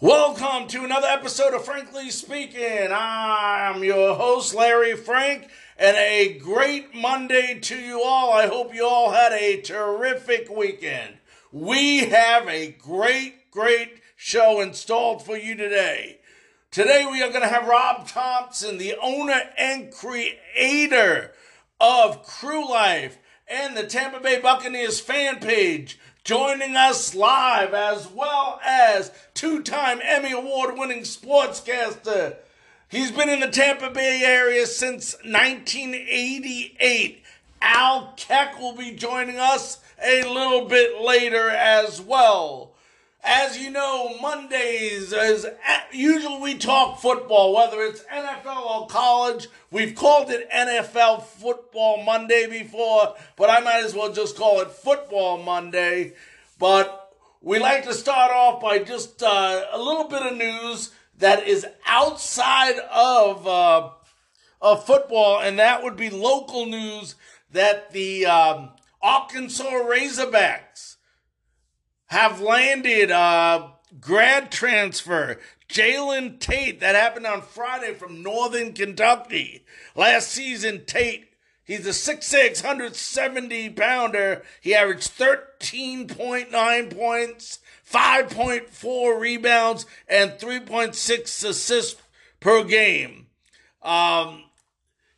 Welcome to another episode of Frankly Speaking. I'm your host, Larry Frank, and a great Monday to you all. I hope you all had a terrific weekend. We have a great, great show installed for you today. Today we are going to have Rob Thompson, the owner and creator of Crue Life and the Tampa Bay Buccaneers fan page joining us live, as well as two time Emmy Award winning sportscaster. He's been in the Tampa Bay area since 1988. Al Keck will be joining us a little bit later as well. As you know, Mondays is usually we talk football, whether it's NFL or college. We've called it NFL Football Monday before, but I might as well just call it Football Monday. But we like to start off by just uh, a little bit of news that is outside of uh, of football, and that would be local news that the um, Arkansas Razorbacks have landed a grad transfer, Jalen Tate. That happened on Friday from Northern Kentucky. Last season, Tate, he's a 6'6, 170 pounder. He averaged 13.9 points, 5.4 rebounds, and 3.6 assists per game. Um,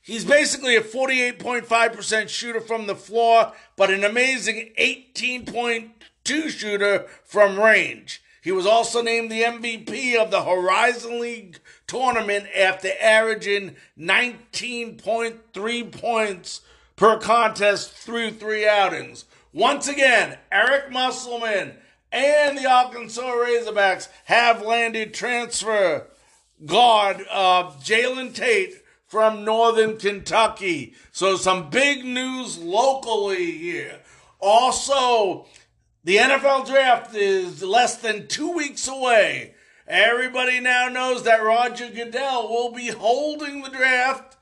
He's basically a 48.5% shooter from the floor, but an amazing 18.2 two shooter from range. He was also named the MVP of the Horizon League tournament after averaging 19.3 points per contest through three outings. Once again, Eric Musselman and the Arkansas Razorbacks have landed transfer guard uh, Jalen Tate from Northern Kentucky. So some big news locally here. Also, the NFL draft is less than two weeks away. Everybody now knows that Roger Goodell will be holding the draft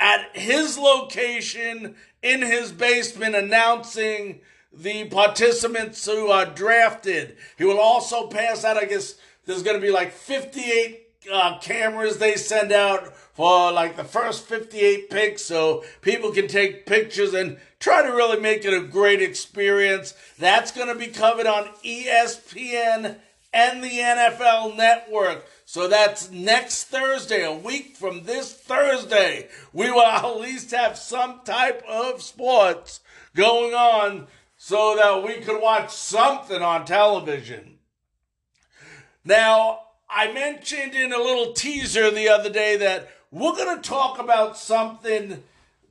at his location in his basement, announcing the participants who are drafted. He will also pass out, I guess, there's going to be like 58 uh, cameras they send out for like the first 58 picks so people can take pictures and try to really make it a great experience. That's going to be covered on ESPN and the NFL network. So that's next Thursday, a week from this Thursday. We will at least have some type of sports going on so that we could watch something on television. Now, I mentioned in a little teaser the other day that we're going to talk about something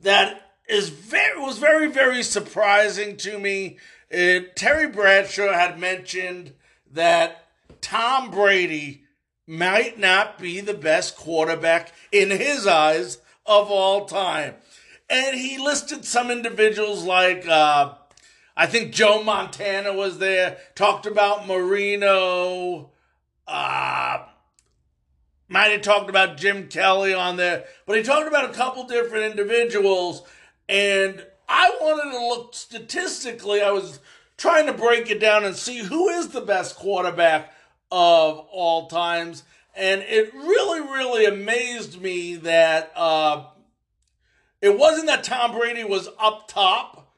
that is very was very very surprising to me. Uh, Terry Bradshaw had mentioned that Tom Brady might not be the best quarterback in his eyes of all time, and he listed some individuals like uh, I think Joe Montana was there. Talked about Marino. Uh, might have talked about Jim Kelly on there, but he talked about a couple different individuals. And I wanted to look statistically, I was trying to break it down and see who is the best quarterback of all times. And it really, really amazed me that uh, it wasn't that Tom Brady was up top,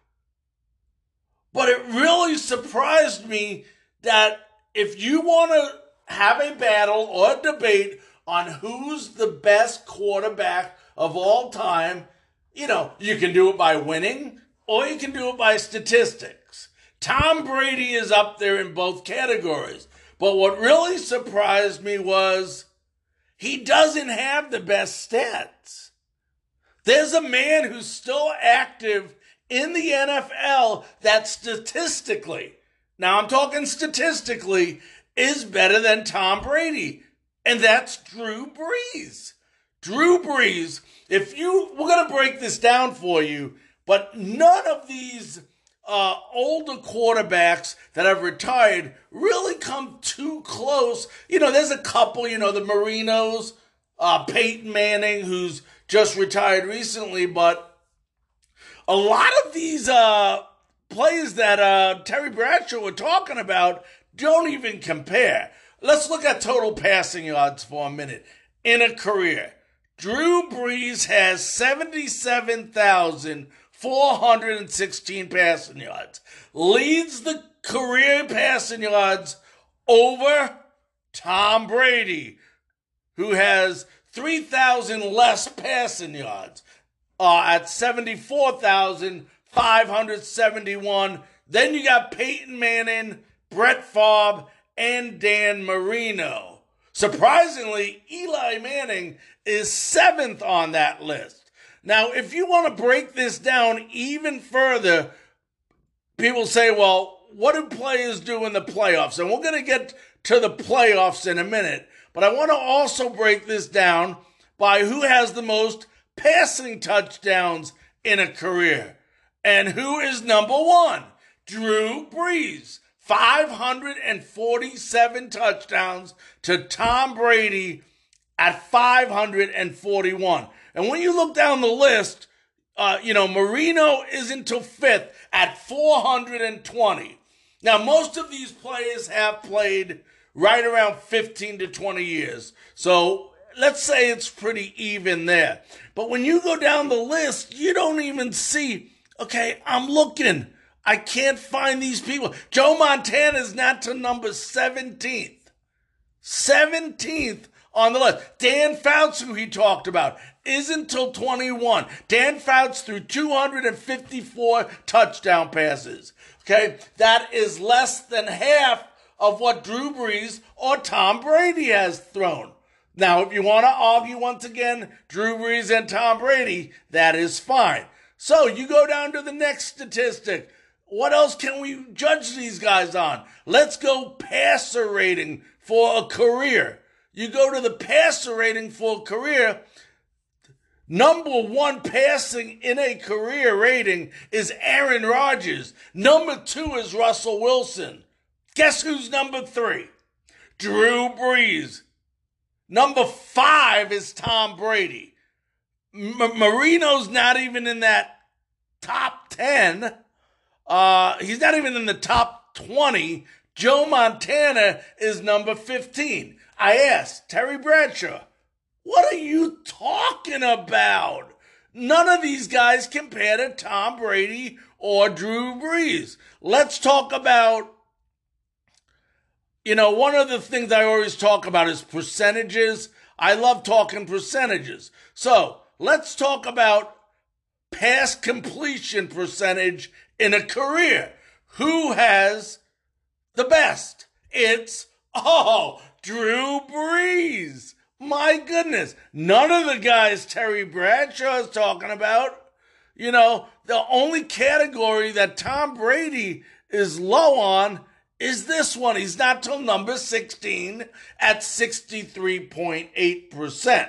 but it really surprised me that if you want to have a battle or a debate on who's the best quarterback of all time, you know, you can do it by winning or you can do it by statistics. Tom Brady is up there in both categories. But what really surprised me was he doesn't have the best stats. There's a man who's still active in the NFL that statistically, now I'm talking statistically, is better than Tom Brady and that's Drew Brees. Drew Brees, if you, we're going to break this down for you, but none of these uh, older quarterbacks that have retired really come too close. You know, there's a couple, you know, the Marinos, uh, Peyton Manning, who's just retired recently, but a lot of these uh, plays that uh, Terry Bradshaw were talking about don't even compare. let's look at total passing yards for a minute in a career. Drew Brees has 77,416 passing yards, leads the career passing yards over Tom Brady, who has 3,000 less passing yards uh, at 74,571. Then you got Peyton Manning, Brett Favre, and Dan Marino. Surprisingly, Eli Manning is seventh on that list. Now, if you want to break this down even further, people say, well, what do players do in the playoffs? And we're going to get to the playoffs in a minute. But I want to also break this down by who has the most passing touchdowns in a career. And who is number one? Drew Brees. 547 touchdowns to Tom Brady at 541. And when you look down the list, uh, you know, Marino is into fifth at 420. Now, most of these players have played right around 15 to 20 years. So let's say it's pretty even there. But when you go down the list, you don't even see, okay, I'm looking. I can't find these people. Joe Montana is not to number 17th. 17th on the list. Dan Fouts, who he talked about, isn't till 21. Dan Fouts threw 254 touchdown passes. Okay, that is less than half of what Drew Brees or Tom Brady has thrown. Now, if you want to argue once again, Drew Brees and Tom Brady, that is fine. So you go down to the next statistic. What else can we judge these guys on? Let's go passer rating for a career. You go to the passer rating for a career. Number one passing in a career rating is Aaron Rodgers. Number two is Russell Wilson. Guess who's number three? Drew Brees. Number five is Tom Brady. M- Marino's not even in that top 10. Uh, he's not even in the top 20. Joe Montana is number 15. I asked Terry Bradshaw, what are you talking about? None of these guys compare to Tom Brady or Drew Brees. Let's talk about, you know, one of the things I always talk about is percentages. I love talking percentages. So let's talk about pass completion percentage in a career. Who has the best? It's, oh, Drew Brees. My goodness. None of the guys Terry Bradshaw is talking about. You know, the only category that Tom Brady is low on is this one. He's not till number 16 at 63.8%.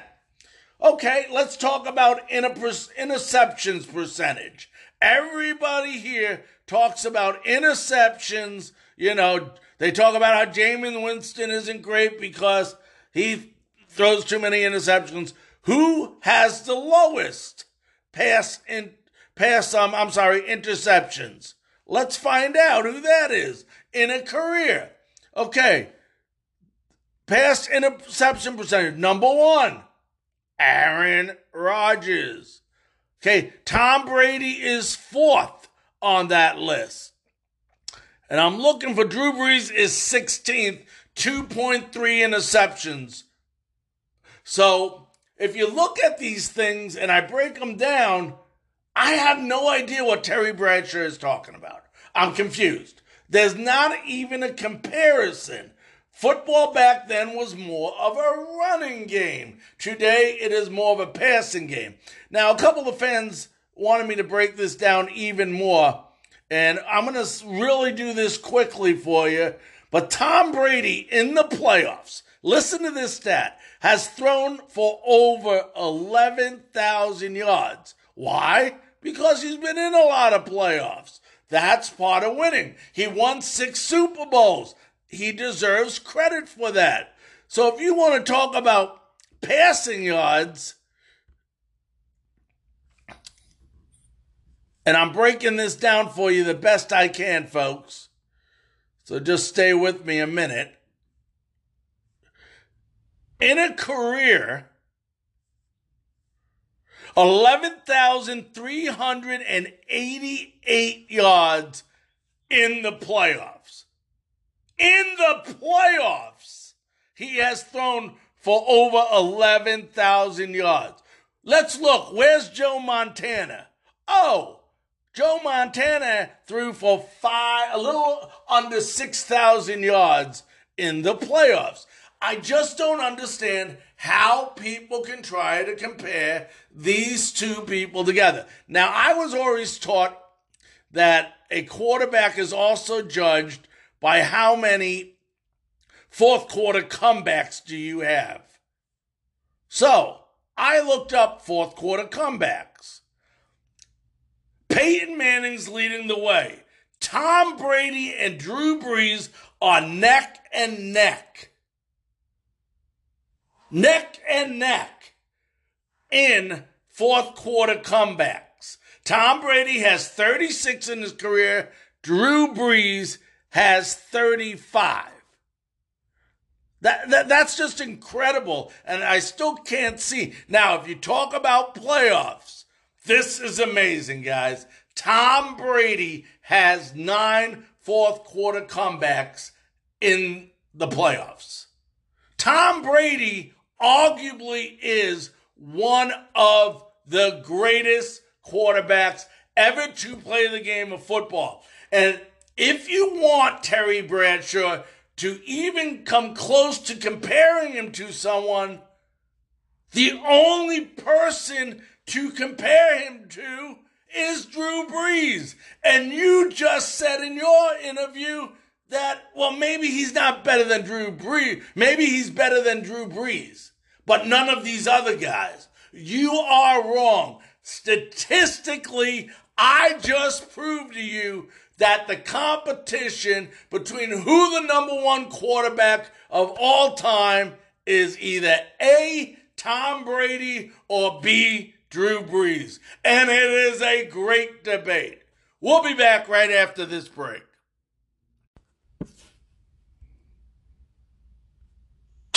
Okay, let's talk about interceptions percentage. Everybody here talks about interceptions. You know, they talk about how Jameis Winston isn't great because he throws too many interceptions. Who has the lowest pass in pass um I'm sorry, interceptions? Let's find out who that is in a career. Okay. Pass interception percentage number 1. Aaron Rodgers. Okay, Tom Brady is fourth on that list. And I'm looking for Drew Brees is 16th, 2.3 interceptions. So if you look at these things and I break them down, I have no idea what Terry Bradshaw is talking about. I'm confused. There's not even a comparison Football back then was more of a running game. Today, it is more of a passing game. Now, a couple of fans wanted me to break this down even more, and I'm going to really do this quickly for you. But Tom Brady in the playoffs, listen to this stat, has thrown for over 11,000 yards. Why? Because he's been in a lot of playoffs. That's part of winning. He won six Super Bowls he deserves credit for that. So if you want to talk about passing yards, and I'm breaking this down for you the best I can, folks. So just stay with me a minute. in a career 11,388 yards in the playoffs. In the playoffs, he has thrown for over 11,000 yards. Let's look. Where's Joe Montana? Oh, Joe Montana threw for five, a little under 6,000 yards in the playoffs. I just don't understand how people can try to compare these two people together. Now, I was always taught that a quarterback is also judged by how many fourth quarter comebacks do you have. So, I looked up fourth quarter comebacks. Peyton Manning's leading the way. Tom Brady and Drew Brees are neck and neck. Neck and neck in fourth quarter comebacks. Tom Brady has 36 in his career. Drew Brees has 35. That, that, that's just incredible. And I still can't see. Now, if you talk about playoffs, this is amazing, guys. Tom Brady has nine fourth quarter comebacks in the playoffs. Tom Brady arguably is one of the greatest quarterbacks ever to play the game of football. And if you want Terry Bradshaw to even come close to comparing him to someone, the only person to compare him to is Drew Brees. And you just said in your interview that, well, maybe he's not better than Drew Brees. Maybe he's better than Drew Brees, but none of these other guys. You are wrong. Statistically, I just proved to you that the competition between who the number one quarterback of all time is either A, Tom Brady, or B, Drew Brees. And it is a great debate. We'll be back right after this break.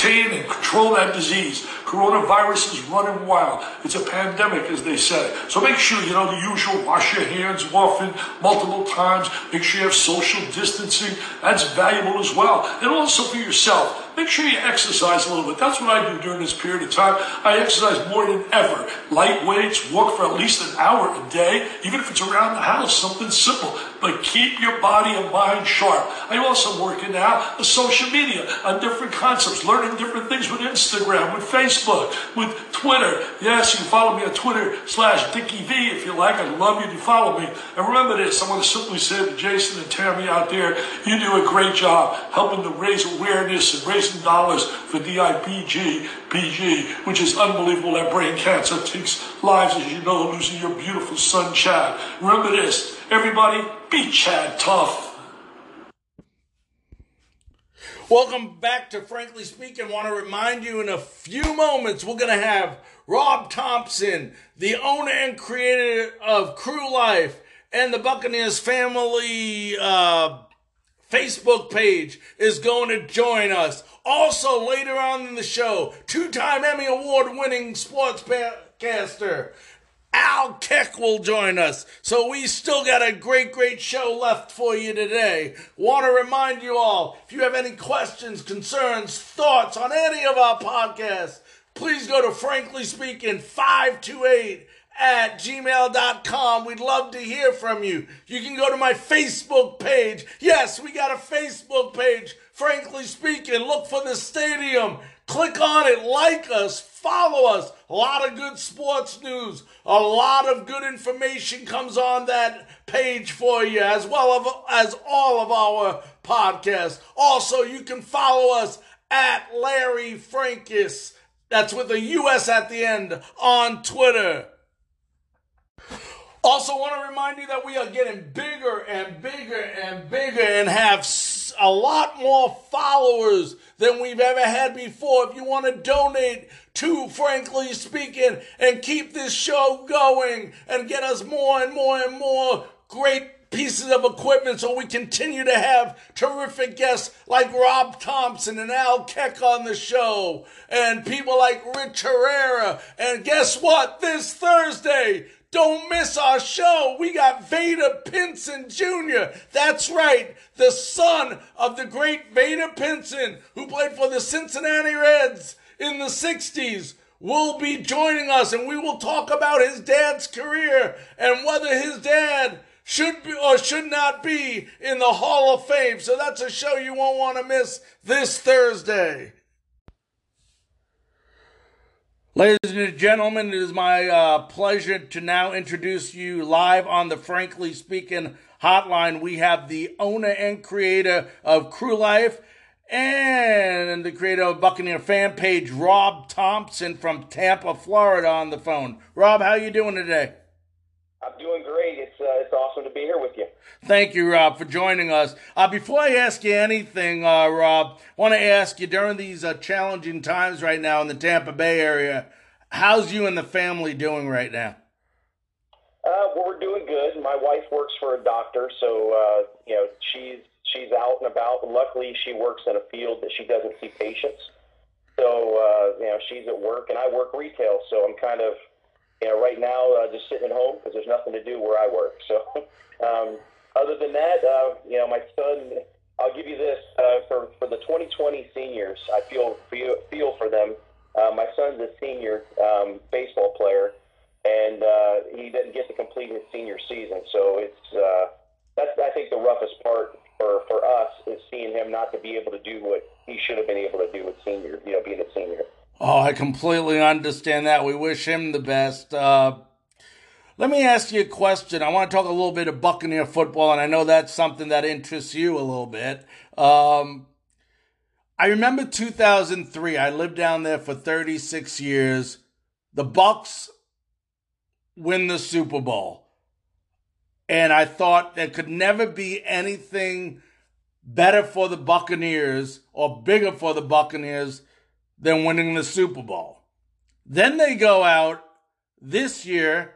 contain and control that disease. Coronavirus is running wild. It's a pandemic, as they say. So make sure, you know, the usual wash your hands often, multiple times. Make sure you have social distancing. That's valuable as well. And also for yourself make sure you exercise a little bit. That's what I do during this period of time. I exercise more than ever. Light weights, walk for at least an hour a day, even if it's around the house, something simple. But keep your body and mind sharp. I also working out the social media on different concepts, learning different things with Instagram, with Facebook, with Twitter. Yes, you can follow me on Twitter slash Dickie V if you like. I'd love you to follow me. And remember this, I want to simply say to Jason and Tammy out there, you do a great job helping to raise awareness and raise dollars for DIPG, PG, which is unbelievable. That brain cancer takes lives, as you know, losing your beautiful son, Chad. Remember this, everybody, be Chad tough. Welcome back to Frankly Speaking. Want to remind you in a few moments, we're going to have Rob Thompson, the owner and creator of Crue Life and the Buccaneers family uh, Facebook page, is going to join us. Also, later on in the show, two time Emmy Award winning sportscaster Al Keck will join us. So we still got a great, great show left for you today. Want to remind you all if you have any questions, concerns, thoughts on any of our podcasts, please go to Frankly Speaking 528 at gmail.com. We'd love to hear from you. You can go to my Facebook page. Yes, we got a Facebook page frankly speaking, look for the stadium. Click on it, like us, follow us. A lot of good sports news, a lot of good information comes on that page for you, as well as all of our podcasts. Also, you can follow us at Larry Frankus. That's with a US at the end on Twitter. Also, want to remind you that we are getting bigger and bigger and bigger and have a lot more followers than we've ever had before. If you want to donate to Frankly Speaking and keep this show going and get us more and more and more great pieces of equipment so we continue to have terrific guests like Rob Thompson and Al Keck on the show and people like Rich Herrera. And guess what? This Thursday, don't miss our show. We got Vada Pinson Jr. That's right, the son of the great Vada Pinson, who played for the Cincinnati Reds in the 60s, will be joining us and we will talk about his dad's career and whether his dad should be or should not be in the Hall of Fame. So that's a show you won't want to miss this Thursday. Ladies and gentlemen, it is my uh, pleasure to now introduce you live on the Frankly Speaking hotline. We have the owner and creator of Crue Life and the creator of Buccaneer fan page, Rob Thompson from Tampa, Florida, on the phone. Rob, how are you doing today? I'm doing great. It's uh, it's awesome to be here with you. Thank you, Rob, for joining us. Uh, before I ask you anything, uh, Rob, I want to ask you during these uh, challenging times right now in the Tampa Bay area, how's you and the family doing right now? Uh, well, we're doing good. My wife works for a doctor, so uh, you know she's she's out and about. Luckily, she works in a field that she doesn't see patients, so uh, you know she's at work, and I work retail, so I'm kind of you know, right now, just sitting at home because there's nothing to do where I work. So, um, other than that, uh, you know, my son. I'll give you this uh, for for the 2020 seniors. I feel feel, feel for them. Uh, my son's a senior um, baseball player, and uh, he didn't get to complete his senior season. So it's uh, that's I think the roughest part for for us is seeing him not to be able to do what he should have been able to do with senior. You know, being a senior. Oh, I completely understand that. We wish him the best. Uh, let me ask you a question. I want to talk a little bit of Buccaneer football, and I know that's something that interests you a little bit. Um, I remember 2003. I lived down there for 36 years. The Bucs win the Super Bowl, and I thought there could never be anything better for the Buccaneers or bigger for the Buccaneers than winning the Super Bowl. Then they go out this year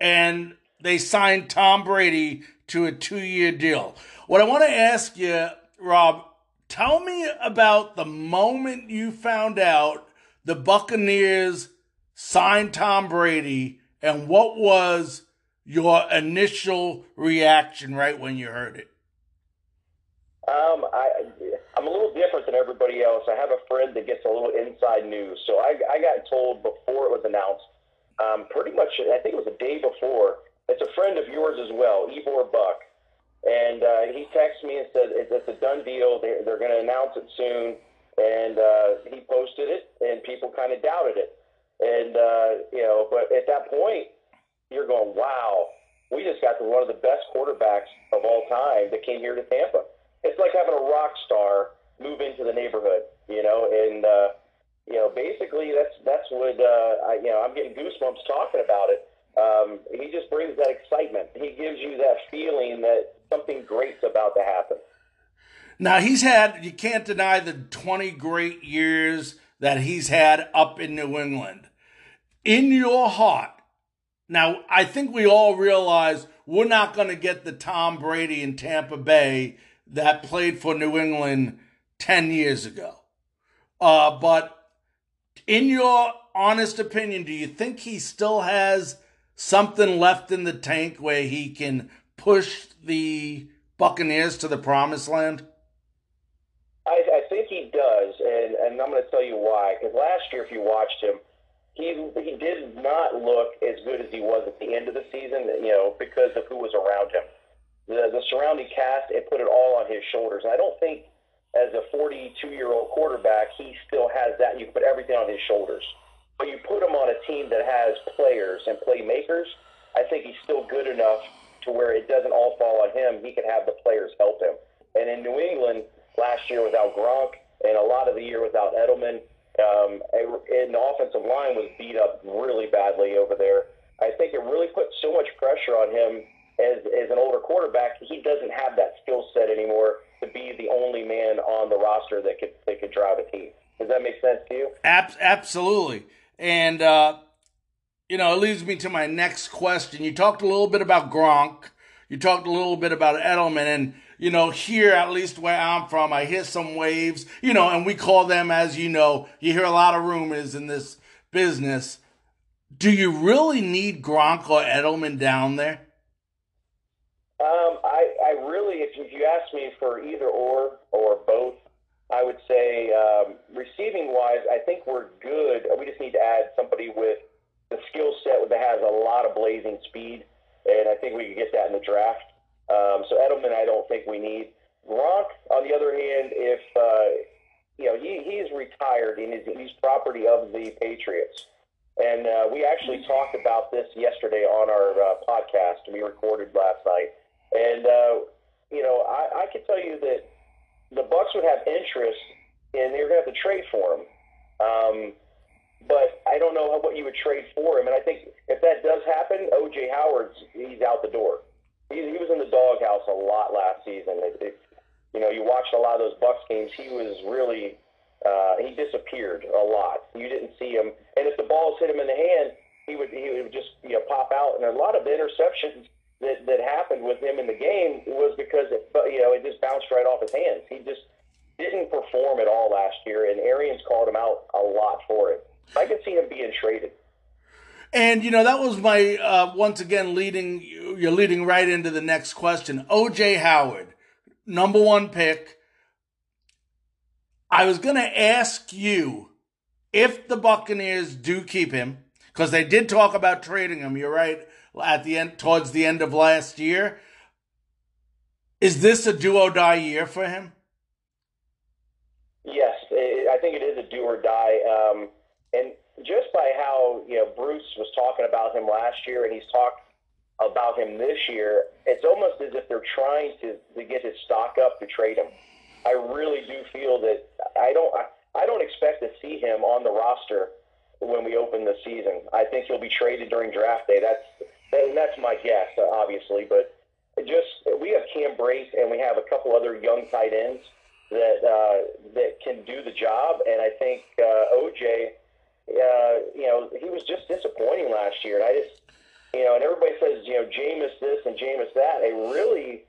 and they signed Tom Brady to a two year deal. What I want to ask you, Rob, tell me about the moment you found out the Buccaneers signed Tom Brady and what was your initial reaction right when you heard it? Um, I, I'm a little different than everybody else. I have a friend that gets a little inside news. So I, I got told before it was announced, um, pretty much, I think it was a day before. It's a friend of yours as well, Ebor Buck. And uh, he texted me and said, it's, it's a done deal. They're, they're going to announce it soon. And uh, he posted it, and people kind of doubted it. And, uh, you know, but at that point, you're going, wow, we just got one of the best quarterbacks of all time that came here to Tampa it's like having a rock star move into the neighborhood, you know, and uh, you know, basically that's that's what uh, I, you know. I'm getting goosebumps talking about it. Um, he just brings that excitement. He gives you that feeling that something great's about to happen. Now he's had you can't deny the 20 great years that he's had up in New England. In your heart, now I think we all realize we're not going to get the Tom Brady in Tampa Bay that played for New England 10 years ago. Uh, but in your honest opinion, do you think he still has something left in the tank where he can push the Buccaneers to the promised land? I, I think he does, and, and I'm going to tell you why. Because last year, if you watched him, he he did not look as good as he was at the end of the season. You know, because of who was around him the, the surrounding cast it put it all on his shoulders. And I don't think, as a 42 year old quarterback, he still has that. You put everything on his shoulders. But you put him on a team that has players and playmakers, I think he's still good enough to where it doesn't all fall on him. He can have the players help him. And in New England last year without Gronk and a lot of the year without Edelman, um, and the offensive line was beat up really badly over there. I think it really put so much pressure on him as, as an older quarterback, he doesn't have that skill set anymore to be the only man on the roster that could that could drive a team. Does that make sense to you? Ab- absolutely. And uh, you know, it leads me to my next question. You talked a little bit about Gronk. You talked a little bit about Edelman, and you know, here at least where I'm from, I hear some waves. You know, and we call them, as you know, you hear a lot of rumors in this business. Do you really need Gronk or Edelman down there? Um, I, I really, me for either or or both, I would say um, receiving wise, I think we're good. We just need to add somebody with the skill set that has a lot of blazing speed, and I think we could get that in the draft. Um, so Edelman, I don't think we need. Gronk, on the other hand, if uh, you know he he's retired and he's, he's property of the Patriots, and uh, we actually talked about this yesterday on our uh, podcast we recorded last night, and uh, you know I, I can tell you that the Bucs would have interest, and they're going to have to trade for him. Um, but I don't know what you would trade for him. And I think if that does happen, OJ Howard's he's out the door. He, he was in the doghouse a lot last season. It, it, you know, you watched a lot of those Bucs games. He was really uh, he disappeared a lot. You didn't see him, and if the balls hit him in the hand, he would he would just you know pop out. And a lot of interceptions that that happened with him in the game was because it you know it just bounced right off his hands. He just didn't perform at all last year, and Arians called him out a lot for it. I could see him being traded. And you know that was my uh, once again leading. You're leading right into the next question. OJ Howard, number one pick. I was going to ask you if the Buccaneers do keep him because they did talk about trading him. You're right at the end towards the end of last year. Is this a do or die year for him? Yes, I think it is a do or die. Um, and just by how you know Bruce was talking about him last year, and he's talked about him this year, it's almost as if they're trying to, to get his stock up to trade him. I really do feel that I don't I, I don't expect to see him on the roster when we open the season. I think he'll be traded during draft day. That's and that's my guess, obviously. But just we have Cam Brate and we have a couple other young tight ends that uh, that can do the job, and I think uh, OJ. Uh, you know, he was just disappointing last year, and I just, you know, and everybody says, you know, Jameis this and Jameis that. They really,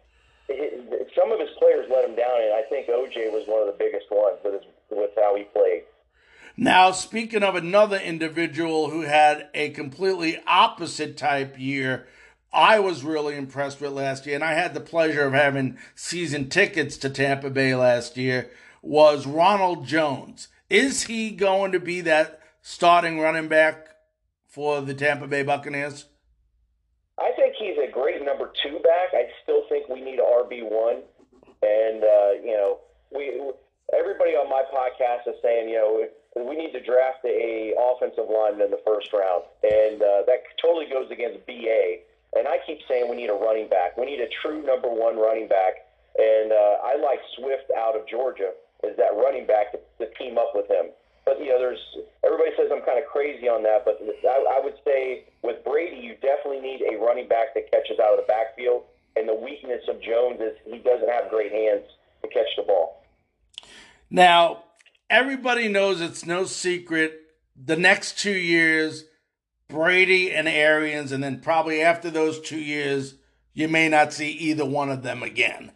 some of his players let him down, and I think OJ was one of the biggest ones with his, with how he played. Now, speaking of another individual who had a completely opposite type year, I was really impressed with last year, and I had the pleasure of having season tickets to Tampa Bay last year, was Ronald Jones. Is he going to be that starting running back for the Tampa Bay Buccaneers? I think he's a great number two back. I still think we need RB1. And, uh, you know, we everybody on my podcast is saying, you know, we need to draft a offensive lineman in the first round, and uh, that totally goes against BA. And I keep saying we need a running back. We need a true number one running back, and uh, I like Swift out of Georgia as that running back to, to team up with him. But you know, there's everybody says I'm kind of crazy on that, but I, I would say with Brady, you definitely need a running back that catches out of the backfield. And the weakness of Jones is he doesn't have great hands to catch the ball. Now, everybody knows it's no secret the next two years, Brady and Arians, and then probably after those two years, you may not see either one of them again.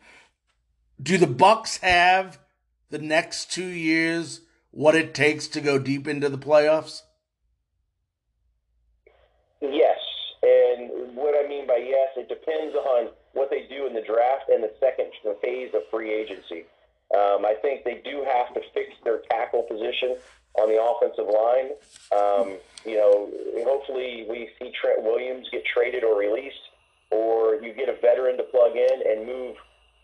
Do the Bucs have the next two years what it takes to go deep into the playoffs? Yes, and what I mean by yes, it depends on what they do in the draft and the second phase of free agency. Um, I think they do have to fix their tackle position on the offensive line. Um, you know, hopefully we see Trent Williams get traded or released, or you get a veteran to plug in and move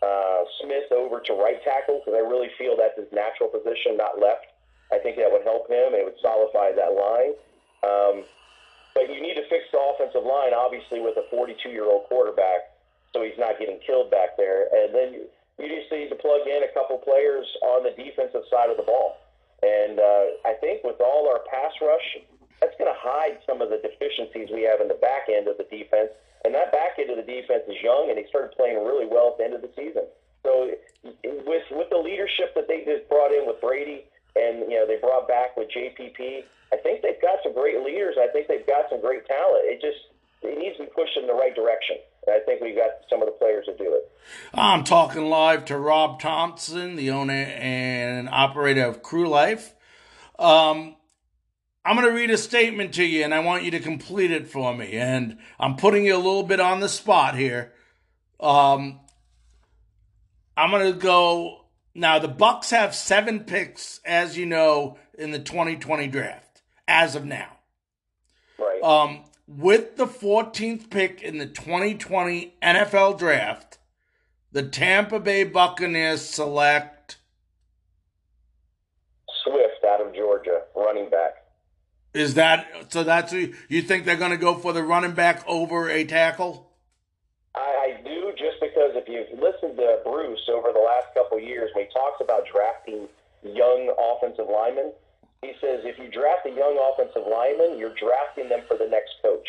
uh, Smith over to right tackle because I really feel that's his natural position, not left. I think that would help him. It would solidify that line. Um, but you need to fix the offensive line, obviously, with a 42 year old quarterback, so he's not getting killed back there. And then you just need to plug in a couple players on the defensive side of the ball. And uh, I think with all our pass rush, that's going to hide some of the deficiencies we have in the back end of the defense. And that back end of the defense is young, and he started playing really well at the end of the season. So with with the leadership that they just brought in with Brady, and you know they brought back with JPP, I think they've got some great leaders. I think they've got some great talent. It just it needs to be pushed in the right direction. I think we got some of the players to do it. I'm talking live to Rob Thompson, the owner and operator of Crue Life. Um, I'm going to read a statement to you, and I want you to complete it for me. And I'm putting you a little bit on the spot here. Um, I'm going to go now. The Bucs have seven picks, as you know, in the 2020 draft as of now. Right. Um, with the 14th pick in the 2020 NFL draft, the Tampa Bay Buccaneers select Swift out of Georgia, running back. Is that so? That's who you think they're going to go for the running back over a tackle? I, I do, just because if you've listened to Bruce over the last couple of years, when he talks about drafting young offensive linemen, he says if you draft a young offensive lineman, you're drafting them for the next coach.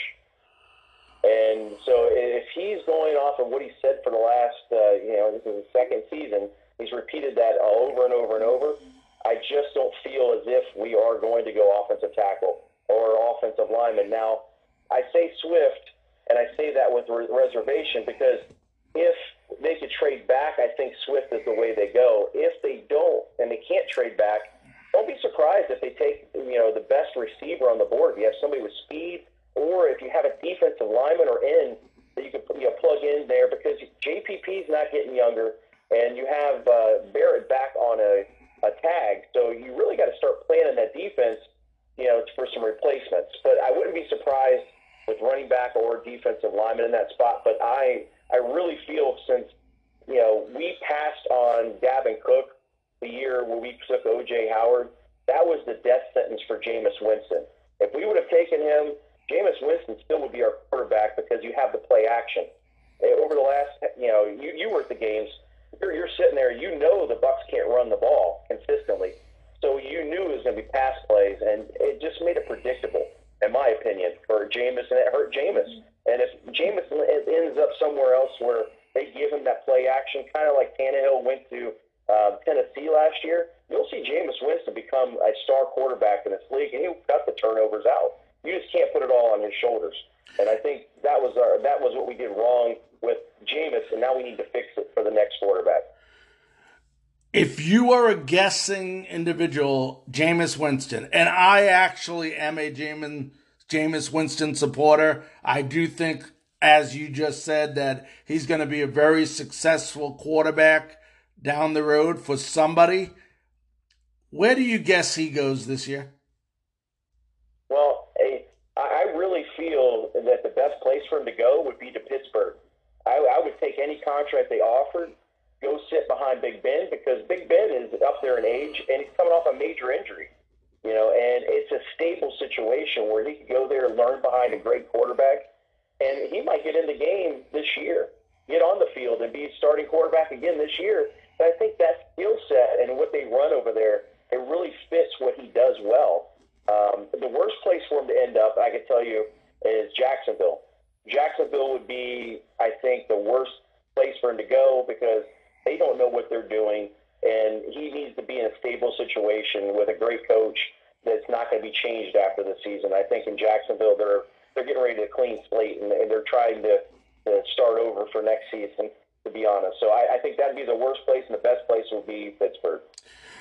And so if he's going off of what he said for the last, uh, you know, this is his second season, he's repeated that over and over and over. I just don't feel as if we are going to go offensive tackle or offensive lineman. Now, I say Swift, and I say that with re- reservation because if they could trade back, I think Swift is the way they go. If they don't, and they can't trade back, don't be surprised if they take you know the best receiver on the board. If you have somebody with speed, or if you have a defensive lineman or end that you can you know, plug in there because JPP is not getting younger, and you have uh, Barrett back on a, a tag, so you really got to start planning that defense, you know, for some replacements. But I wouldn't be surprised with running back or defensive lineman in that spot. But I I really feel since you know we passed on Dalvin Cook the year where we took O.J. Howard, that was the death sentence for Jameis Winston. If we would have taken him, Jameis Winston still would be our quarterback because you have the play action. Eh, over the last, you know, you, you were at the games. You're, you're sitting there. You know the Bucs can't run the ball consistently, so you knew it was going to be pass plays, and it just made it predictable, in my opinion, for Jameis, and it hurt Jameis. And if Jameis ends up somewhere else where they give him that play action, kind of like Tannehill went to uh, Tennessee last year, you'll see Jameis Winston become a star quarterback in this league, and he'll cut the turnovers out. You just can't put it all on his shoulders. And I think that was our that was what we did wrong with Jameis, and now we need to fix it for the next quarterback. If you are a guessing individual, Jameis Winston, and I actually am a Jameis, Jameis Winston supporter, I do think, as you just said, that he's going to be a very successful quarterback down the road for somebody. Where do you guess he goes this year? Well, I really feel that the best place for him to go would be to Pittsburgh. I, I would take any contract they offered, go sit behind Big Ben because Big Ben is up there in age and he's coming off a major injury. You know, and it's a stable situation where he could go there and learn behind a great quarterback, and he might get in the game this year, get on the field, and be starting quarterback again this year. But I think that skill set and what they run over there, it really fits what he does well. Um, the worst place for him to end up, I can tell you, is Jacksonville. Jacksonville would be, I think, the worst place for him to go because they don't know what they're doing, and he needs to be in a stable situation with a great coach that's not going to be changed after the season. I think in Jacksonville, they're they're getting ready to clean slate, and, and they're trying to, to start over for next season to be honest. So I, I, think that'd be the worst place, and the best place would be Pittsburgh.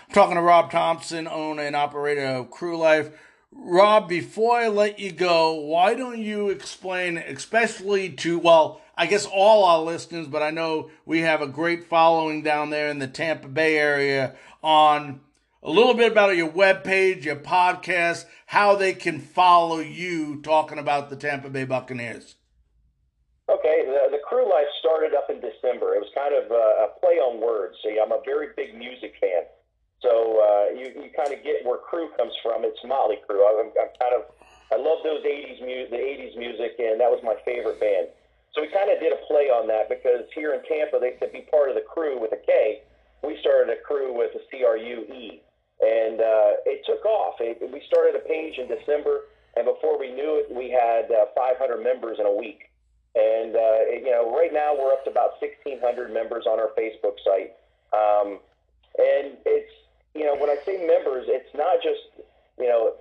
I'm talking to Rob Thompson, owner and operator of Crue Life. Rob, before I let you go, why don't you explain, especially to, well, I guess all our listeners, but I know we have a great following down there in the Tampa Bay area on a little bit about your webpage, your podcast, how they can follow you talking about the Tampa Bay Buccaneers. Okay, the, the crew life started up in December. It was kind of a, a play on words. See, I'm a very big music fan. So uh, you, you kind of get where crew comes from. It's Motley Crue. I'm, I'm kind of I love those '80s music, the '80s music, and that was my favorite band. So we kind of did a play on that because here in Tampa they said be part of the crew with a K. We started a crew with a C R U E, and uh, it took off. It, we started a page in December, and before we knew it, we had uh, 500 members in a week. And uh, you know, right now we're up to about 1,600 members on our Facebook site. Um, and it's you know, when I say members, it's not just you know,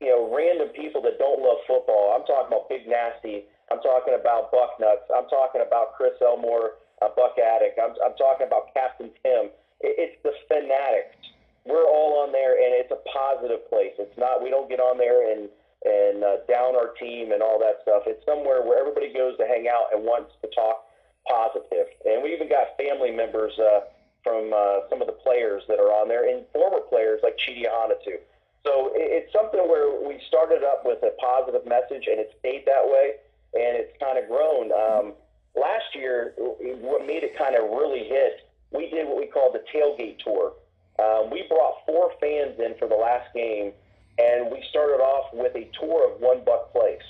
you know, random people that don't love football. I'm talking about big nasty I'm talking about Bucknuts. I'm talking about Chris Elmore, uh, Buck Attic. I'm, I'm talking about Captain Tim. It, it's the fanatics. We're all on there, and it's a positive place. It's not. We don't get on there and and uh, down our team and all that stuff. It's somewhere where everybody goes to hang out and wants to talk positive. And we even got family members uh, from uh, some of the players that are on there and former players like Chidi Ahanotu. So it's something where we started up with a positive message, and it stayed that way, and it's kind of grown. Um, last year, what made it kind of really hit, we did what we called the tailgate tour. Um, we brought four fans in for the last game, and we started off with a tour of One Buc Place.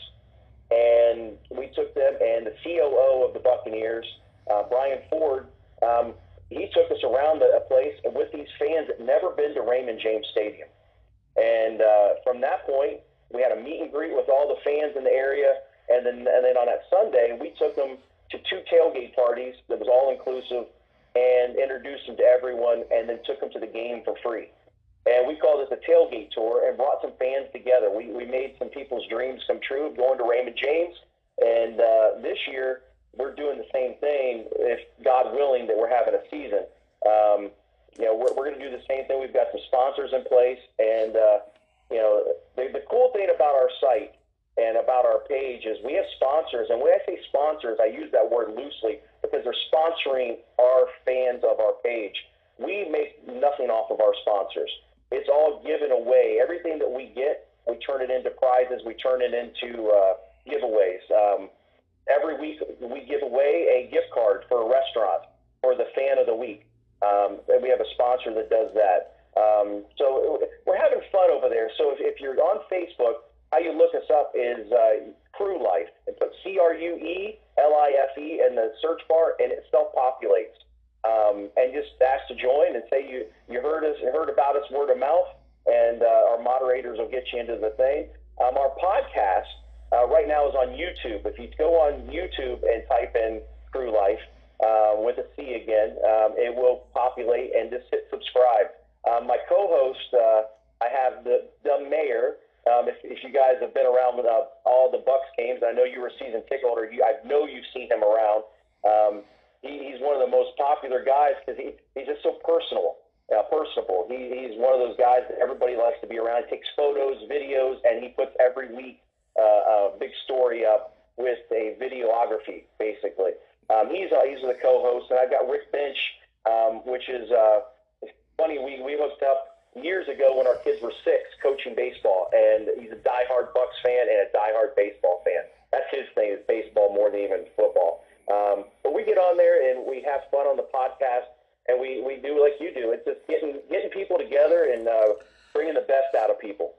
And we took them, and the COO of the Buccaneers, uh, Brian Ford, um, he took us around a place with these fans that never been to Raymond James Stadium. And uh, from that point, we had a meet and greet with all the fans in the area. And then, and then on that Sunday, we took them to two tailgate parties that was all inclusive and introduced them to everyone and then took them to the game for free. And we called it the tailgate tour and brought some fans together. We, we made some people's dreams come true going to Raymond James. And uh, this year, we're doing the same thing, if God willing, that we're having a season. Um, you know, we're, we're going to do the same thing. We've got some sponsors in place, and uh, you know, the, the cool thing about our site and about our page is we have sponsors, and when I say sponsors, I use that word loosely because they're sponsoring our fans of our page. We make nothing off of our sponsors. It's all given away. Everything that we get, we turn it into prizes. We turn it into uh, giveaways. Um, every week, we give away a gift card for a restaurant for the fan of the week. Um, and we have a sponsor that does that. Um, so we're having fun over there. So if, if you're on Facebook, how you look us up is uh, Crue Life and put C R U E L I F E in the search bar, and it self populates. Um, and just ask to join and say you you heard us heard about us word of mouth, and uh, our moderators will get you into the thing. Um, our podcast uh, right now is on YouTube. If you go on YouTube and type in Crue Life, uh, with a C again, um, it will populate and just hit subscribe. Um, my co-host, uh, I have the the mayor. Um, if, if you guys have been around with uh, all the Bucs games, I know you were a season ticket holder. You, I know you've seen him around. Um, he, he's one of the most popular guys because he, he's just so personal, uh, personable. He, he's one of those guys that everybody likes to be around. He takes photos, videos, and he puts every week uh, a big story up with a videography, basically. Um, he's uh, he's the co-host, and I've got Rick Bench, um, which is uh, funny. We we hooked up years ago when our kids were six, coaching baseball, and he's a diehard Bucs fan and a diehard baseball fan. That's his thing is baseball more than even football. Um, but we get on there and we have fun on the podcast, and we, we do like you do. It's just getting getting people together and uh, bringing the best out of people.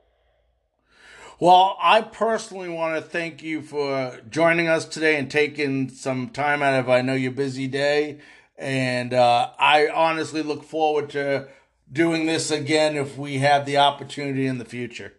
Well, I personally want to thank you for joining us today and taking some time out of I know your busy day. And uh, I honestly look forward to doing this again if we have the opportunity in the future.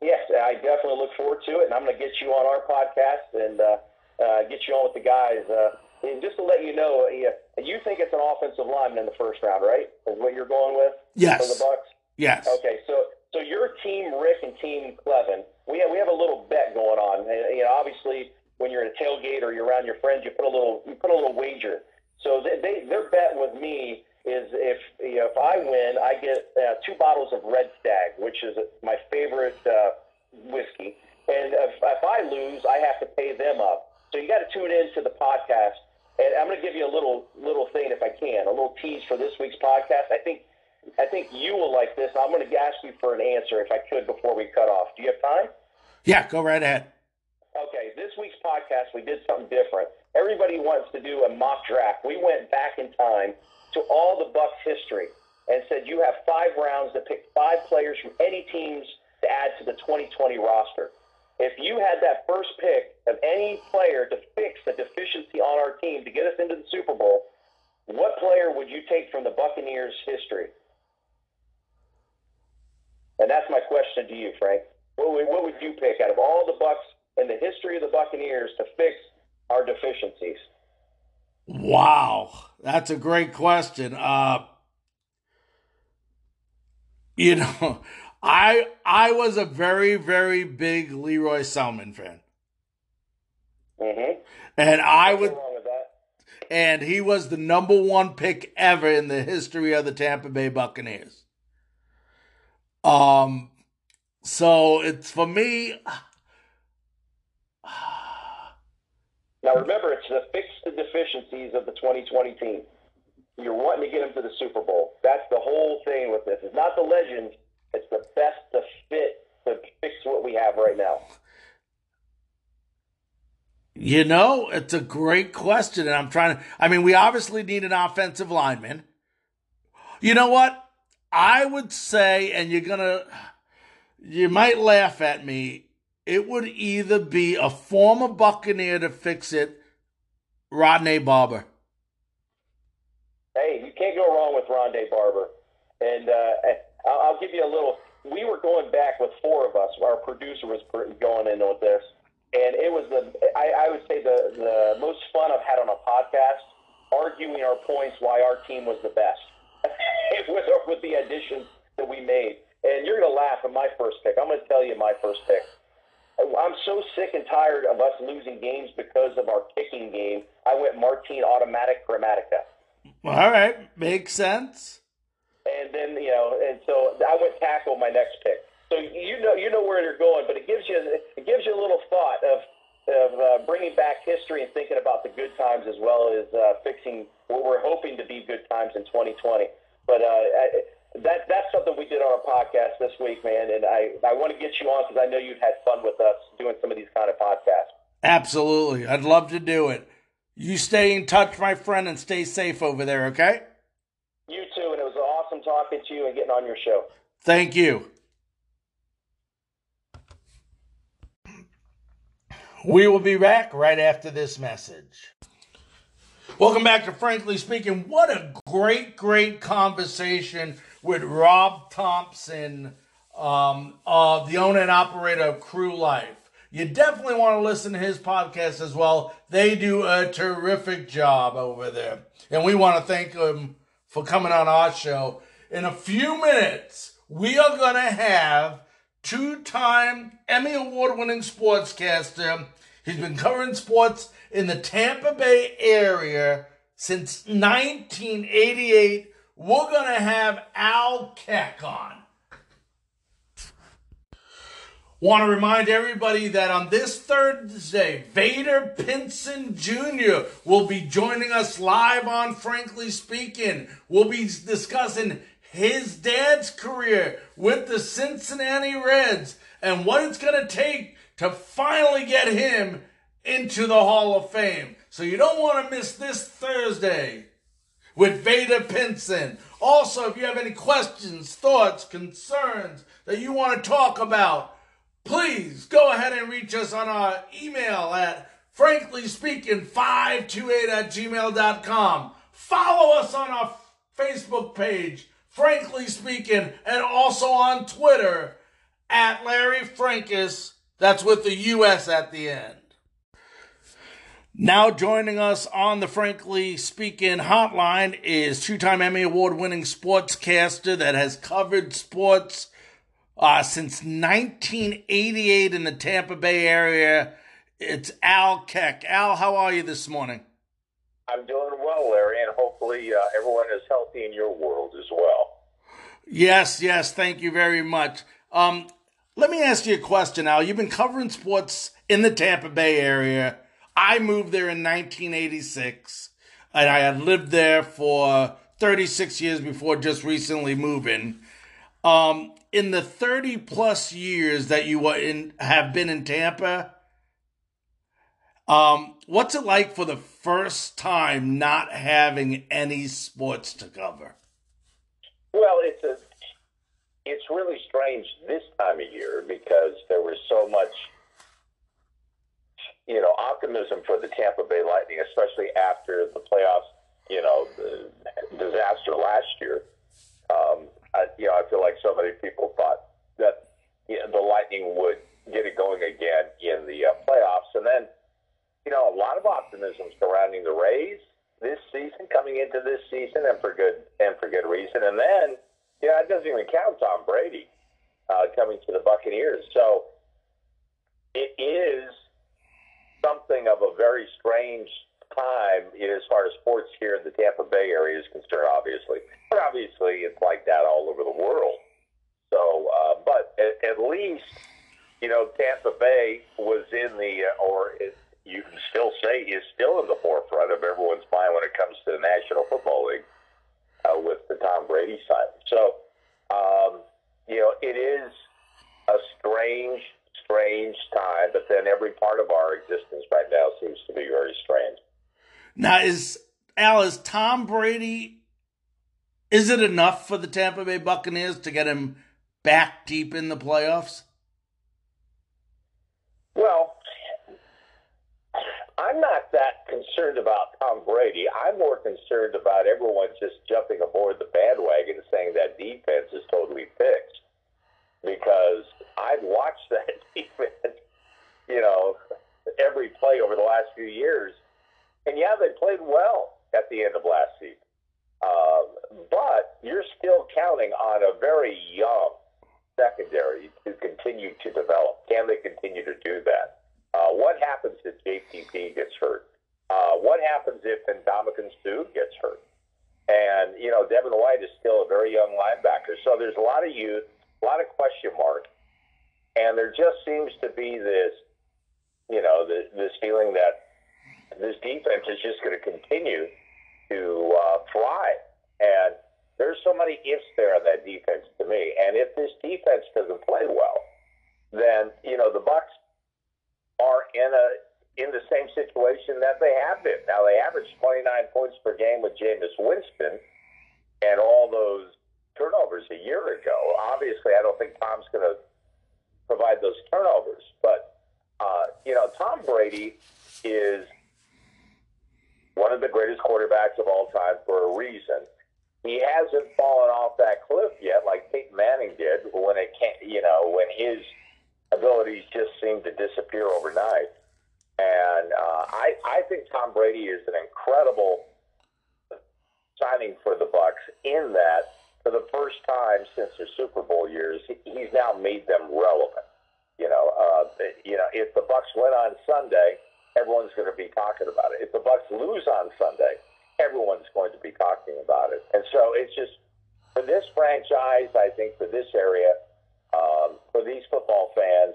Yes, I definitely look forward to it, and I'm going to get you on our podcast and uh, uh, get you on with the guys. Uh, and just to let you know, you think it's an offensive lineman in the first round, right? Is what you're going with? Yes. For the Bucs. Yes. Okay, so so your team, Rick and Team Clevin, we have we have a little bet going on. And, you know, obviously, when you're at a tailgate or you're around your friends, you put a little you put a little wager. So they, they their bet with me is if you know, if I win, I get uh, two bottles of Red Stag, which is my favorite uh, whiskey. And if, if I lose, I have to pay them up. So you got to tune in to the podcast. And I'm going to give you a little little thing if I can, a little tease for this week's podcast. I think I think you will like this. I'm going to ask you for an answer if I could before we cut off. Do you have time? Yeah, go right ahead. Okay, this week's podcast, we did something different. Everybody wants to do a mock draft. We went back in time to all the Bucs history and said you have five rounds to pick five players from any teams to add to the 2020 roster. If you had that first pick of any player to fix the deficiency on our team to get us into the Super Bowl, what player would you take from the Buccaneers' history? And that's my question to you, Frank. What would, what would you pick out of all the Bucs in the history of the Buccaneers to fix our deficiencies? Wow, that's a great question. Uh, you know, I I was a very very big Lee Roy Selmon fan. Mm-hmm. And I would, wrong with that. and he was the number one pick ever in the history of the Tampa Bay Buccaneers. Um, so it's for me. Now remember, it's to fix the deficiencies of the 2020 team. You're wanting to get them to the Super Bowl. That's the whole thing with this. It's not the legends. It's the best to fit to fix what we have right now. You know, it's a great question, and I'm trying to. I mean, we obviously need an offensive lineman. You know what? I would say, and you're gonna, you might laugh at me. It would either be a former Buccaneer to fix it, Rondé Barber. Hey, you can't go wrong with Rondé Barber. And uh, I'll I'll give you a little. We were going back with four of us. Our producer was going in with this, and it was the. I, I would say the the most fun I've had on a podcast, arguing our points why our team was the best. with with the additions that we made, and you're gonna laugh at my first pick. I'm gonna tell you my first pick. I'm so sick and tired of us losing games because of our kicking game. I went Martin Automatic Grammatica. All right, makes sense. And then you know, and so I went tackle my next pick. So you know, you know where you're going, but it gives you it gives you a little thought of of uh, bringing back history and thinking about the good times as well as uh, fixing what we're hoping to be good times in 2020. But uh, I, that that's something we did on our podcast this week, man, and I I want to get you on because I know you've had fun with us doing some of these kind of podcasts. Absolutely, I'd love to do it. You stay in touch, my friend, and stay safe over there. Okay. You too, and it was awesome talking to you and getting on your show. Thank you. We will be back right after this message. Welcome back to Frankly Speaking. What a great, great conversation with Rob Thompson, um, the owner and operator of Crue Life. You definitely want to listen to his podcast as well. They do a terrific job over there. And we want to thank him for coming on our show. In a few minutes, we are going to have two time Emmy Award winning sportscaster. He's been covering sports in the Tampa Bay area since 1988. We're going to have Al Keck on. Want to remind everybody that on this Thursday, Vada Pinson Jr. will be joining us live on Frankly Speaking. We'll be discussing his dad's career with the Cincinnati Reds and what it's going to take to finally get him into the Hall of Fame. So you don't want to miss this Thursday with Vada Pinson. Also, if you have any questions, thoughts, concerns that you want to talk about, please go ahead and reach us on our email at franklyspeaking528 at gmail.com. Follow us on our Facebook page, Frankly Speaking, and also on Twitter at Larry Frankus. That's with the US at the end. Now joining us on the Frankly Speaking hotline is two-time Emmy Award-winning sportscaster that has covered sports uh, since 1988 in the Tampa Bay area. It's Al Keck. Al, how are you this morning? I'm doing well, Larry, and hopefully uh, everyone is healthy in your. Yes, yes, thank you very much. Um, let me ask you a question, Al. You've been covering sports in the Tampa Bay area. I moved there in 1986, and I had lived there for 36 years before just recently moving. Um, in the 30 plus years that you were in, have been in Tampa, um, what's it like for the first time not having any sports to cover? Well, it's a it's really strange this time of year because there was so much you know optimism for the Tampa Bay Lightning, especially after the playoffs. You know, the disaster last year. Um, I, you know, I feel like so many people thought that you know, the Lightning would get it going again in the uh, playoffs, and then you know a lot of optimism surrounding the Rays this season, coming into this season, and for good and for good reason. And then, yeah, it doesn't even count Tom Brady uh, coming to the Buccaneers. So it is something of a very strange time as far as sports here in the Tampa Bay area is concerned, obviously. But obviously, it's like that all over the world. So, uh, but at, at least, you know, Tampa Bay was in the, uh, or it, you can still say is still in the forefront of everyone's mind when it comes to the National Football League uh, with the Tom Brady side. So, um, you know, it is a strange, strange time, but then every part of our existence right now seems to be very strange. Now, is Al, is Tom Brady, is it enough for the Tampa Bay Buccaneers to get him back deep in the playoffs? Well, I'm not that concerned about Tom Brady. I'm more concerned about everyone just jumping aboard the bandwagon and saying that defense is totally fixed. Because I've watched that defense, you know, every play over the last few years. And yeah, they played well at the end of last season. Uh, but you're still counting on a very young secondary to continue to develop. Can they continue to do that? JPP gets hurt? Uh, what happens if Ndamukong Suh gets hurt? And, you know, Devin White is still a very young linebacker. So there's a lot of youth, a lot of question marks. And there just seems to be this, you know, this, this feeling that this defense is just going to continue to uh, thrive. And there's so many ifs there on that defense to me. And if this defense doesn't play well, then, you know, the Bucs are in a in the same situation that they have been. Now they averaged 29 points per game with Jameis Winston and all those turnovers a year ago. Obviously, I don't think Tom's going to provide those turnovers, but uh, you know, Tom Brady is one of the greatest quarterbacks of all time for a reason. He hasn't fallen off that cliff yet, like Peyton Manning did when it can't, you know, when his abilities just seem to disappear overnight. And uh, I, I think Tom Brady is an incredible signing for the Bucs in that for the first time since their Super Bowl years, he's now made them relevant. You know, uh, you know, if the Bucs win on Sunday, everyone's going to be talking about it. If the Bucs lose on Sunday, everyone's going to be talking about it. And so it's just for this franchise, I think for this area, um, for these football fans,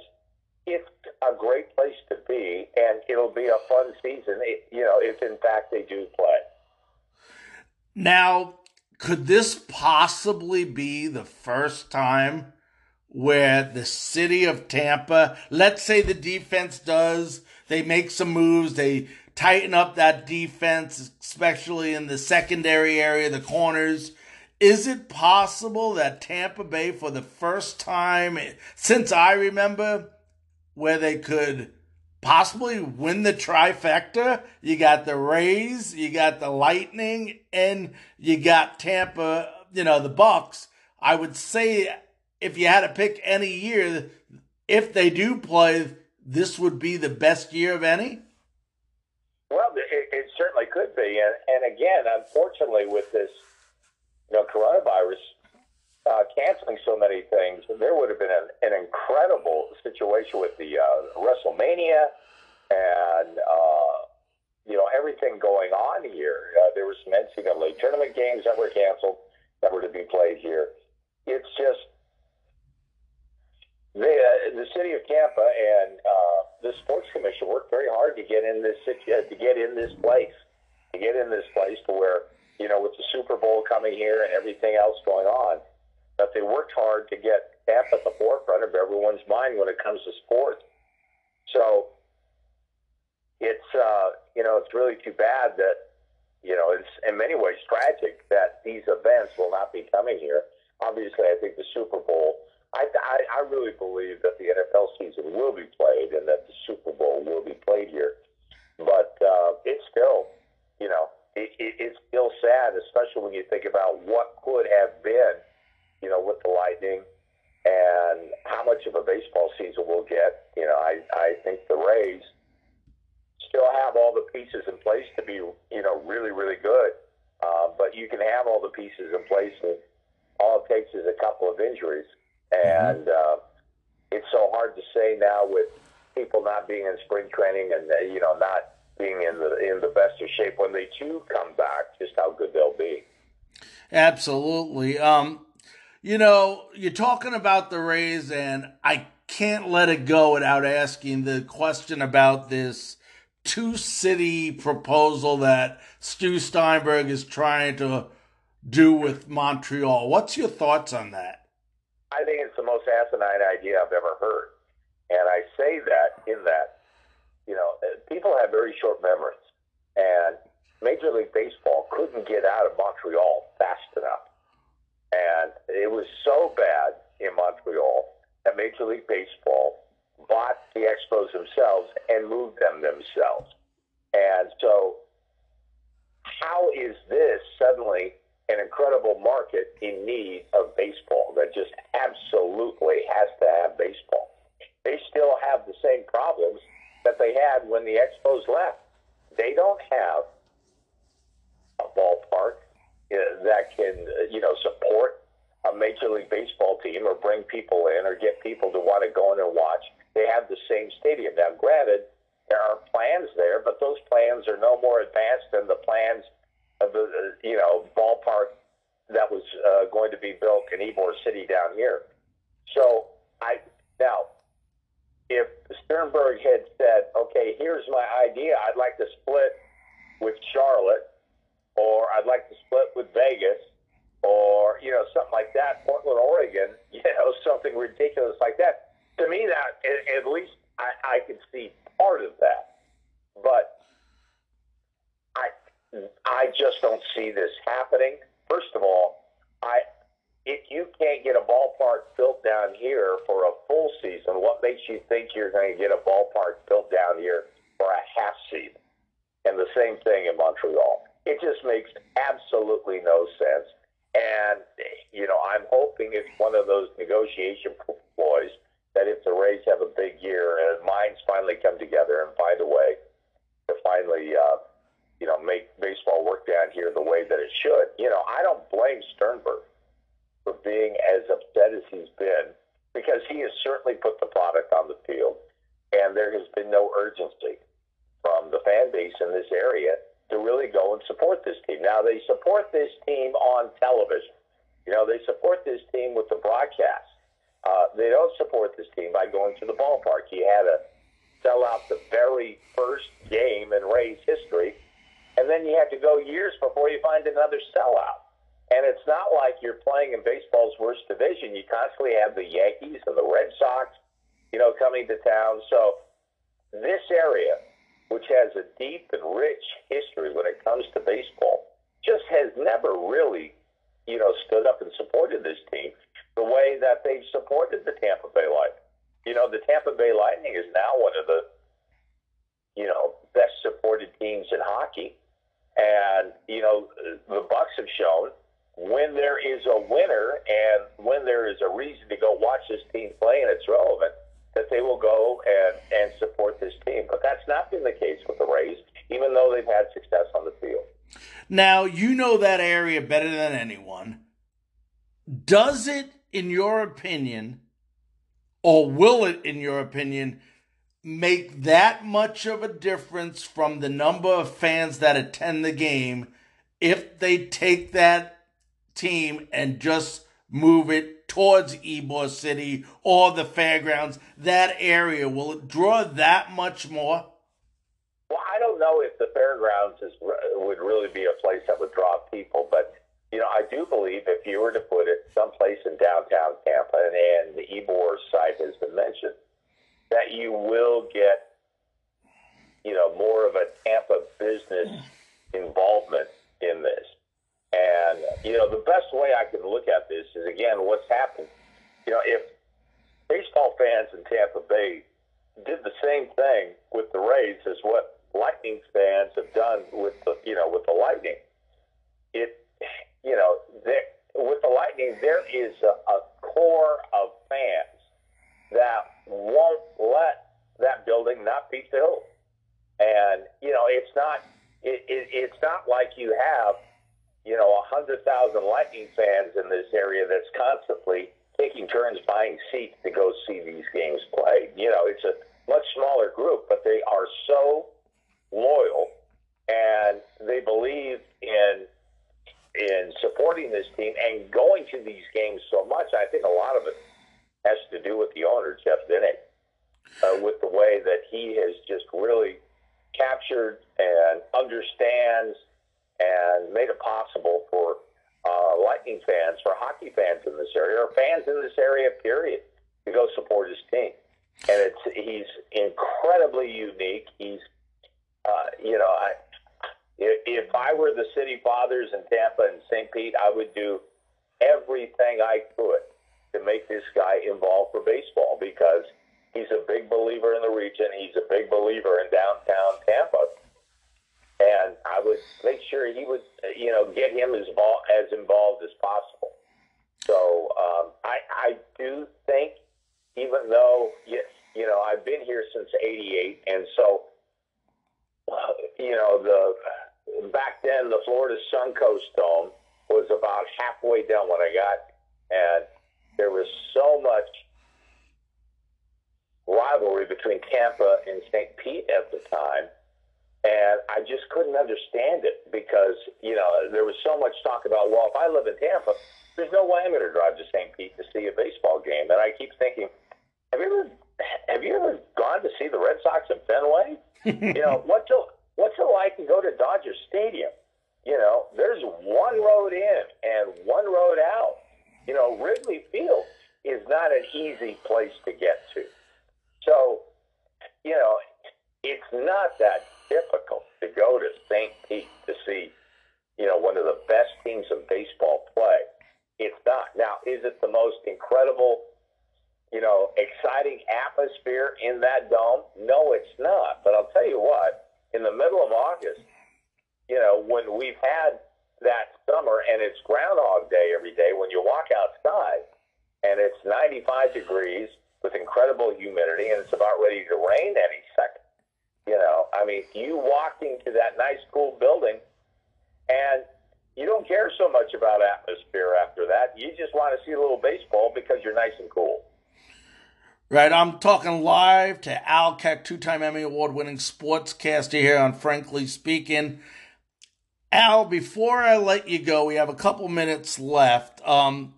it's a great place to be, and it'll be a fun season. You know, if in fact they do play. Now, could this possibly be the first time where the city of Tampa, let's say the defense does, they make some moves, they tighten up that defense, especially in the secondary area, the corners. Is it possible that Tampa Bay, for the first time since I remember, where they could possibly win the trifecta. You got the Rays, you got the Lightning, and you got Tampa, you know, the Bucs. I would say if you had to pick any year, if they do play, this would be the best year of any? Well, it, it certainly could be. And, and again, unfortunately, with this you know, coronavirus uh, canceling so many things, there would have been an, an incredible situation with the uh, WrestleMania and uh, you know everything going on here. Uh, there were some NCAA tournament games that were canceled that were to be played here. It's just the uh, the city of Tampa and uh, the sports commission worked very hard to get in this uh, to get in this place, to get in this place to where you know with the Super Bowl coming here and everything else going on that they worked hard to get Tampa at the forefront of everyone's mind when it comes to sports. So it's uh, you know it's really too bad that you know it's in many ways tragic that these events will not be coming here. Obviously, I think the Super Bowl. I, I, I really believe that the NFL season will be played and that the Super Bowl will be played here. But uh, it's still, you know, it, it, it's still sad, especially when you think about what could have been you know, with the Lightning and how much of a baseball season we'll get. You know, I, I think the Rays still have all the pieces in place to be, you know, really, really good. Uh, but you can have all the pieces in place, and all it takes is a couple of injuries. And uh, it's so hard to say now with people not being in spring training and uh, you know not being in the in the best of shape when they do come back, just how good they'll be. Absolutely. Um, you know, you're talking about the Rays, and I can't let it go without asking the question about this two city proposal that Stu Sternberg is trying to do with Montreal. What's your thoughts on that? I think it's the most asinine idea I've ever heard. And I say that in that, you know, uh, people have very short memories. And Major League Baseball couldn't get out of Montreal fast enough. And it was so bad in Montreal that Major League Baseball bought the Expos themselves and moved them themselves. And so, how is this suddenly an incredible market in need of baseball that just absolutely has to have baseball? They still have the same problems that they had when the Expos left. They don't have a ballpark that can, uh, you know, support a Major League Baseball team or bring people in or get people to want to go in and watch. They have the same stadium. Now, granted, there are plans there, but those plans are no more advanced than the plans of the, uh, you know, ballpark that was uh, going to be built in Ybor City down here. So I now if Sternberg had said, okay, here's my idea, I'd like to split with Charlotte, or I'd like to split with Vegas, or, you know, something like that, Portland, Oregon, you know, something ridiculous like that. To me, that, at least I, I could see part of that. But I, I just don't see this happening. First of all, I, if you can't get a ballpark built down here for a full season, what makes you think you're going to get a ballpark built down here for a half season? And the same thing in Montreal. It just makes absolutely no sense. And, you know, I'm hoping it's one of those negotiation ploys that if the Rays have a big year and minds finally come together and find a way to finally, uh, you know, make baseball work down here the way that it should. You know, I don't blame Sternberg for being as upset as he's been because he has certainly put the product on the field, and there has been no urgency from the fan base in this area to really go and support this team. Now, they support this team on television. You know, they support this team with the broadcast. Uh, they don't support this team by going to the ballpark. You had to sell out the very first game in Rays history, and then you had to go years before you find another sellout. And it's not like you're playing in baseball's worst division. You constantly have the Yankees and the Red Sox, you know, coming to town. So this area, which has a deep and rich history when it comes to baseball, just has never really, you know, stood up and supported this team the way that they've supported the Tampa Bay Lightning. You know, the Tampa Bay Lightning is now one of the, you know, best supported teams in hockey. And, you know, the Bucs have shown when there is a winner and when there is a reason to go watch this team play and it's relevant, that they will go and, and support this team. But that's not been the case with the Rays, even though they've had success on the field. Now, you know that area better than anyone. Does it, in your opinion, or will it, in your opinion, make that much of a difference from the number of fans that attend the game if they take that team and just move it towards Ybor City or the fairgrounds, that area, will it draw that much more? Well, I don't know if the fairgrounds is, would really be a place that would draw people, but you know, I do believe if you were to put it someplace in downtown Tampa, and, and the Ybor site has been mentioned, that you will get, you know, more of a Tampa business involvement in this. And, you know, the best way I can look at this is, again, what's happened. You know, if baseball fans in Tampa Bay did the same thing with the Rays as what Lightning fans have done with the, you know, with the Lightning, it, you know, there, with the Lightning, there is a, a core of fans that won't let that building not be filled. And, you know, it's not, it, it, it's not like you have – you know, a 100,000 Lightning fans in this area that's constantly taking turns buying seats to go see these games played. You know, it's a much smaller group, but they are so loyal and they believe in in supporting this team and going to these games so much. I think a lot of it has to do with the owner, Jeff Vinik, uh, with the way that he has just really captured and understands and made it possible for uh, Lightning fans, for hockey fans in this area, or fans in this area, period, to go support his team. And it's he's incredibly unique. He's, uh, you know, I, if I were the city fathers in Tampa and St. Pete, I would do everything I could to make this guy involved for baseball because he's a big believer in the region. He's a big believer in downtown Tampa. And I would make sure he would, you know, get him as, as involved as possible. So um, I, I do think, even though, you, you know, I've been here since 88, and so, you know, the back then the Florida Suncoast Dome was about halfway done when I got, and there was so much rivalry between Tampa and St. Pete at the time. And I just couldn't understand it because, you know, there was so much talk about, well, if I live in Tampa, there's no way I'm going to drive to St. Pete to see a baseball game. And I keep thinking, have you ever, have you ever gone to see the Red Sox in Fenway? you know, what's it, what's it like to go to Dodger Stadium? You know, there's one road in and one road out. You know, Wrigley Field is not an easy place to get to. So, you know, it's not that difficult to go to St. Pete to see, you know, one of the best teams of baseball play. It's not. Now, is it the most incredible, you know, exciting atmosphere in that dome? No, it's not. But I'll tell you what, in the middle of August, you know, when we've had that summer and it's Groundhog Day every day, when you walk outside and it's 95 degrees with incredible humidity and it's about ready to rain any second. You know, I mean, you walk into that nice, cool building and you don't care so much about atmosphere after that. You just want to see a little baseball because you're nice and cool. Right, I'm talking live to Al Keck, two-time Emmy Award-winning sportscaster here on Frankly Speaking. Al, before I let you go, we have a couple minutes left. Um,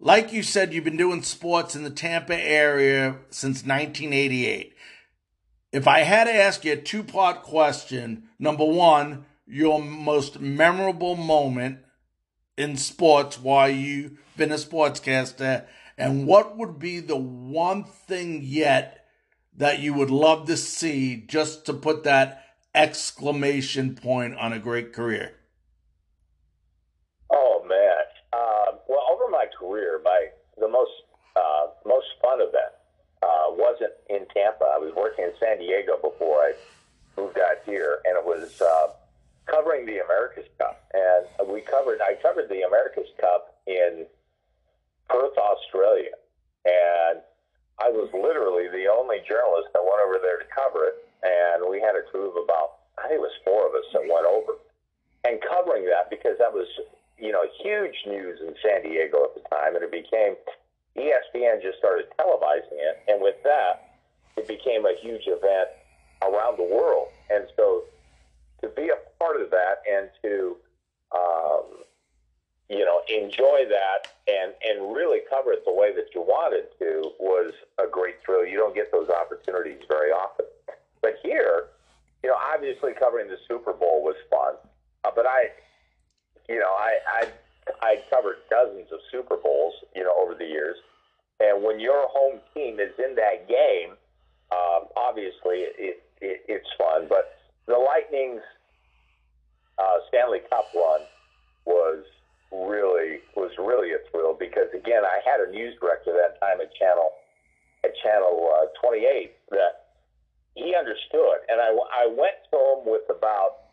like you said, you've been doing sports in the Tampa area since 1988. If I had to ask you a two part question, number one, your most memorable moment in sports while you've been a sportscaster, and what would be the one thing yet that you would love to see just to put that exclamation point on a great career? Oh man! Uh, well, over my career, my the most uh, most fun event in Tampa. I was working in San Diego before I moved out here, and it was uh, covering the America's Cup. And we covered I covered the America's Cup in Perth, Australia, and I was literally the only journalist that went over there to cover it. And we had a crew of about I think it was four of us that went over and covering that because that was you know, huge news in San Diego at the time, and it became ESPN just started televising it, and with that, it became a huge event around the world. And so, to be a part of that and to, um, you know, enjoy that and and really cover it the way that you wanted to was a great thrill. You don't get those opportunities very often, but here, you know, obviously covering the Super Bowl was fun, uh, but I you know, I I I covered dozens of Super Bowls, you know, over the years, and when your home team is in that game, um, obviously it, it it's fun. But the Lightning's uh, Stanley Cup run was really was really a thrill because again, I had a news director that time at Channel at Channel uh, 28 that he understood, and I I went to him with about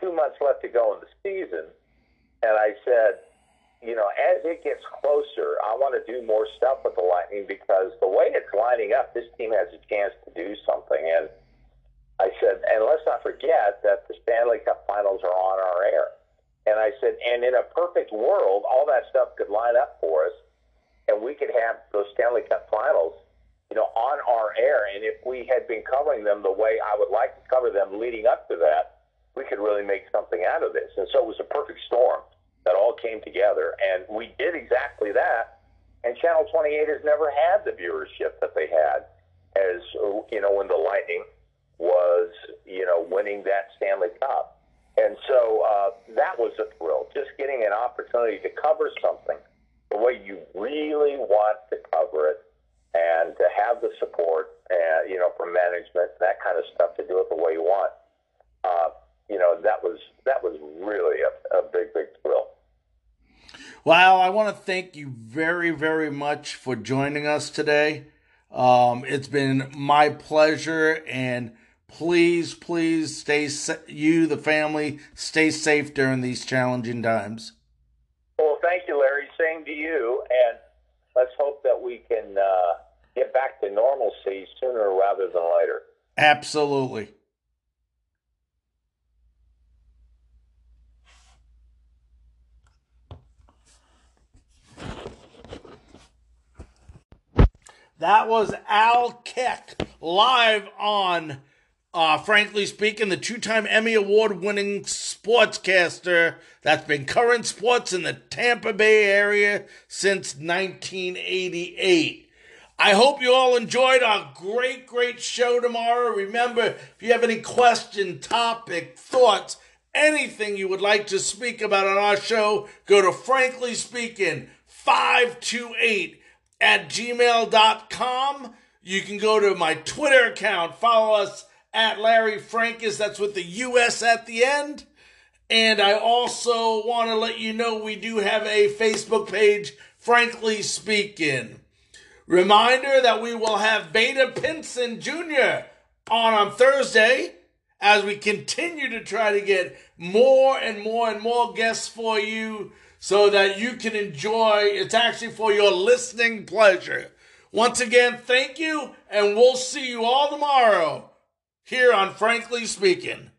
two months left to go in the season and I said, you know, as it gets closer, I want to do more stuff with the Lightning because the way it's lining up, this team has a chance to do something. And I said, and let's not forget that the Stanley Cup finals are on our air. And I said, and in a perfect world, all that stuff could line up for us, and we could have those Stanley Cup finals you know, on our air. And if we had been covering them the way I would like to cover them leading up to that, we could really make something out of this. And so it was a perfect storm that all came together. And we did exactly that. And Channel 28 has never had the viewership that they had as, you know, when the Lightning was, you know, winning that Stanley Cup. And so uh, that was a thrill, just getting an opportunity to cover something the way you really want to cover it and to have the support, uh, you know, from management, that kind of stuff to do it the way you want. Uh, you know, that was that was really a, a big, big thrill. Well, I want to thank you very, very much for joining us today. Um, it's been my pleasure, and please, please stay you, the family, stay safe during these challenging times. Well, thank you, Larry. Same to you, and let's hope that we can uh, get back to normalcy sooner rather than later. Absolutely. That was Al Keck live on, uh, frankly speaking, the two time Emmy Award winning sportscaster that's been current sports in the Tampa Bay area since 1988. I hope you all enjoyed our great, great show tomorrow. Remember, if you have any question, topic, thoughts, anything you would like to speak about on our show, go to Frankly Speaking 528 at gmail.com. You can go to my Twitter account, follow us at Larry Frankus, that's with the US at the end. And I also want to let you know we do have a Facebook page, Frankly Speaking. Reminder that we will have Vada Pinson Jr. on on Thursday as we continue to try to get more and more and more guests for you so that you can enjoy. It's actually for your listening pleasure. Once again, thank you, and we'll see you all tomorrow here on Frankly Speaking.